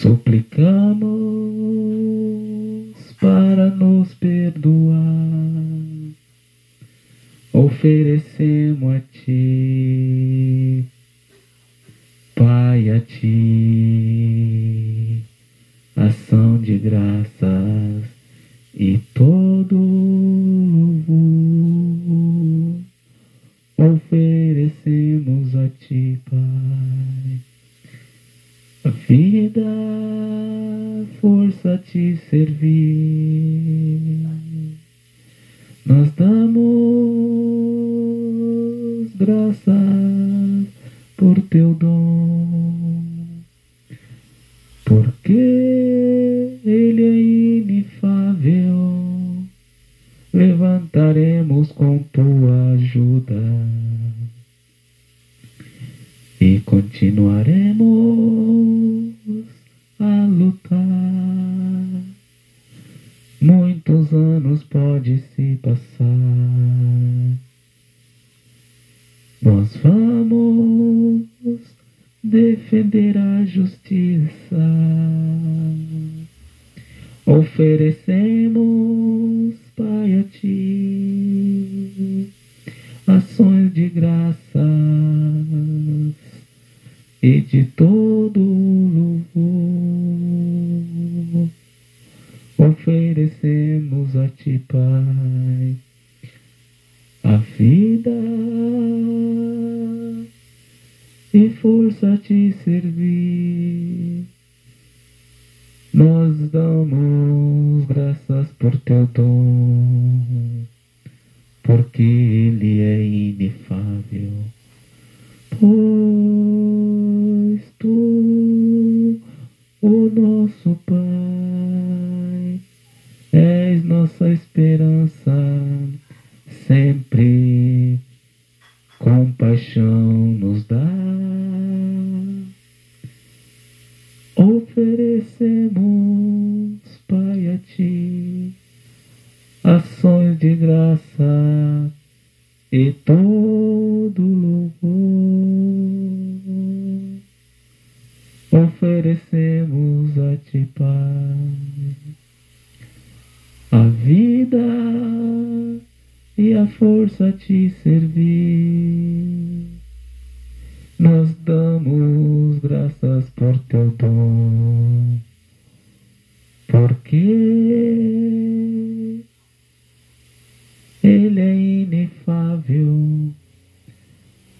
Suplicamos para nos perdoar, oferecemos a Ti, Pai, a Ti, Nós damos graças por Teu dom, porque Ele é inefável. Levantaremos com Tua ajuda e continuaremos a lutar. Muitos anos pode se passar. Nós vamos defender a justiça. Oferecemos, Pai, a Ti Oferecemos a Ti, Pai, a vida e força a Te servir. Nós damos graças por Teu dom, porque Ele é inefável. Pois Tu, o nosso Pai, sempre compaixão nos dá. Oferecemos, Pai, a Ti ações de graça e todo louvor. Oferecemos a Ti, Pai, a vida e a força Te servir. Nós damos graças por Teu dom, porque Ele é inefável.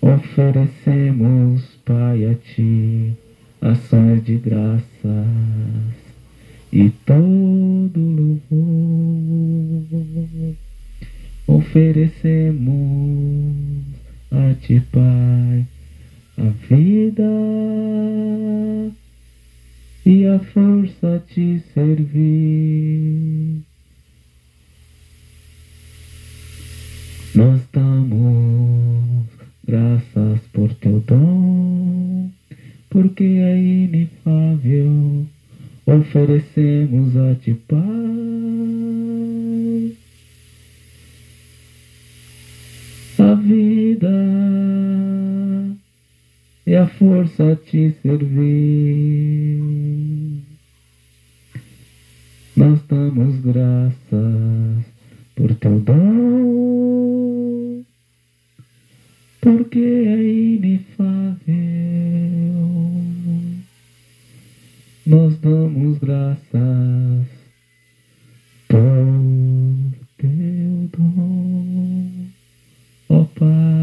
Oferecemos, Pai, a Ti ações de graças e todo louvor. Oferecemos a Ti, Pai, a vida e a força Te servir. Nós damos graças por Teu dom, porque é inefável. Oferecemos a Ti, Pai e a força a te servir. Nós damos graças por teu dom, porque é inefável. Nós damos graças por teu dom, ó Pai.